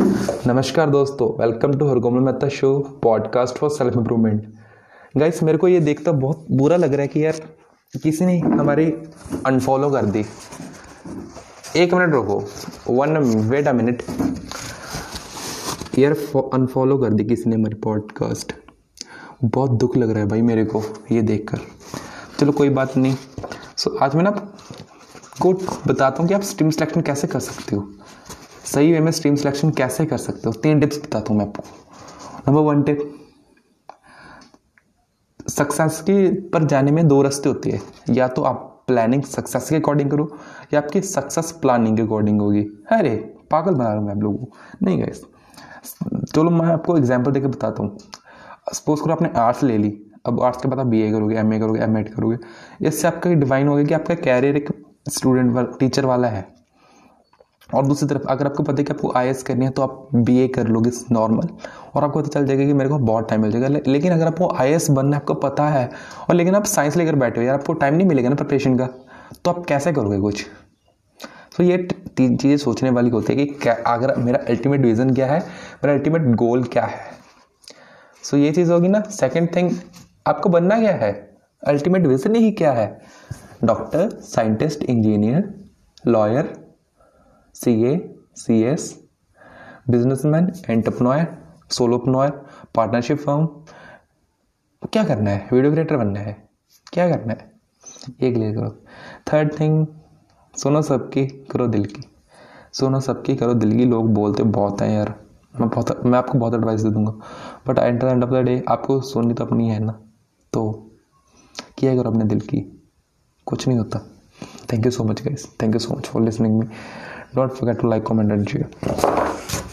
नमस्कार दोस्तों welcome to Hargomal Mehta show podcast for self improvement guys मेरे को ये देखता बहुत बुरा लग रहा है कि यार किसी ने हमारी अनफॉलो कर दी। एक मिनट रुको वन वेट अ मिनट यार अनफॉलो कर दी किसी ने हमारी पॉडकास्ट बहुत दुख लग रहा है भाई मेरे को ये देखकर। चलो, कोई बात नहीं। सो आज मैं ना को बताता हूँ कि आप स्ट्रीम सिलेक्शन कैसे कर सकते हो। सही वे में स्ट्रीम सिलेक्शन कैसे कर सकते हो? तीन टिप्स बताता हूँ मैं आपको। नंबर वन टिप सक्सेस के पर जाने में दो रास्ते होते हैं। या तो आप प्लानिंग सक्सेस के अकॉर्डिंग करो, या आपकी सक्सेस प्लानिंग के अकॉर्डिंग होगी। अरे, पागल बना रहा हूँ मैं आप लोगों को। नहीं गए चलो मैं आपको एग्ज़ाम्पल देकर बताता हूँ। सपोज़ करो आपने आर्ट्स ले ली। अब आर्ट्स के बाद आप बी ए करोगे एम ए करोगे एम एड करोगे। इससे आपका डिवाइन हो गया कि आपका कैरियर एक स्टूडेंट वाला टीचर वाला है। और दूसरी तरफ़, अगर आपको पता है कि आपको आई करनी है तो आप बीए कर लोगे नॉर्मल और आपको पता चल जाएगा कि मेरे को बहुत टाइम मिल जाएगा। लेकिन अगर आपको आई बनना है, आपको पता है, और लेकिन आप साइंस लेकर बैठे हो, यार, आपको टाइम नहीं मिलेगा ना प्रिपरेशन का तो आप कैसे करोगे कुछ? तो ये तीन चीज़ें सोचने वाली होती है कि क्या, अगर मेरा अल्टीमेट विजन क्या है, मेरा अल्टीमेट गोल क्या है? सो ये चीज़ होगी ना सेकेंड थिंग आपको बनना क्या है? अल्टीमेट विजन ही क्या है? Doctor scientist engineer lawyer C A C S businessman entrepreneur solopreneur partnership firm क्या करना है? वीडियो क्रिएटर बनना है। क्या करना है? ये क्लियर करो। थर्ड थिंग सुनो सबकी, करो दिल की। सुनो सबकी, करो दिल की। लोग बोलते बहुत हैं यार। मैं बहुत, मैं आपको बहुत एडवाइस दे दूँगा। But at the end of the day आपको सुननी तो अपनी है ना। तो किया करो अपने दिल की। कुछ नहीं होता। thank you so much guys. Thank you so much for listening me. Don't forget to like comment and share.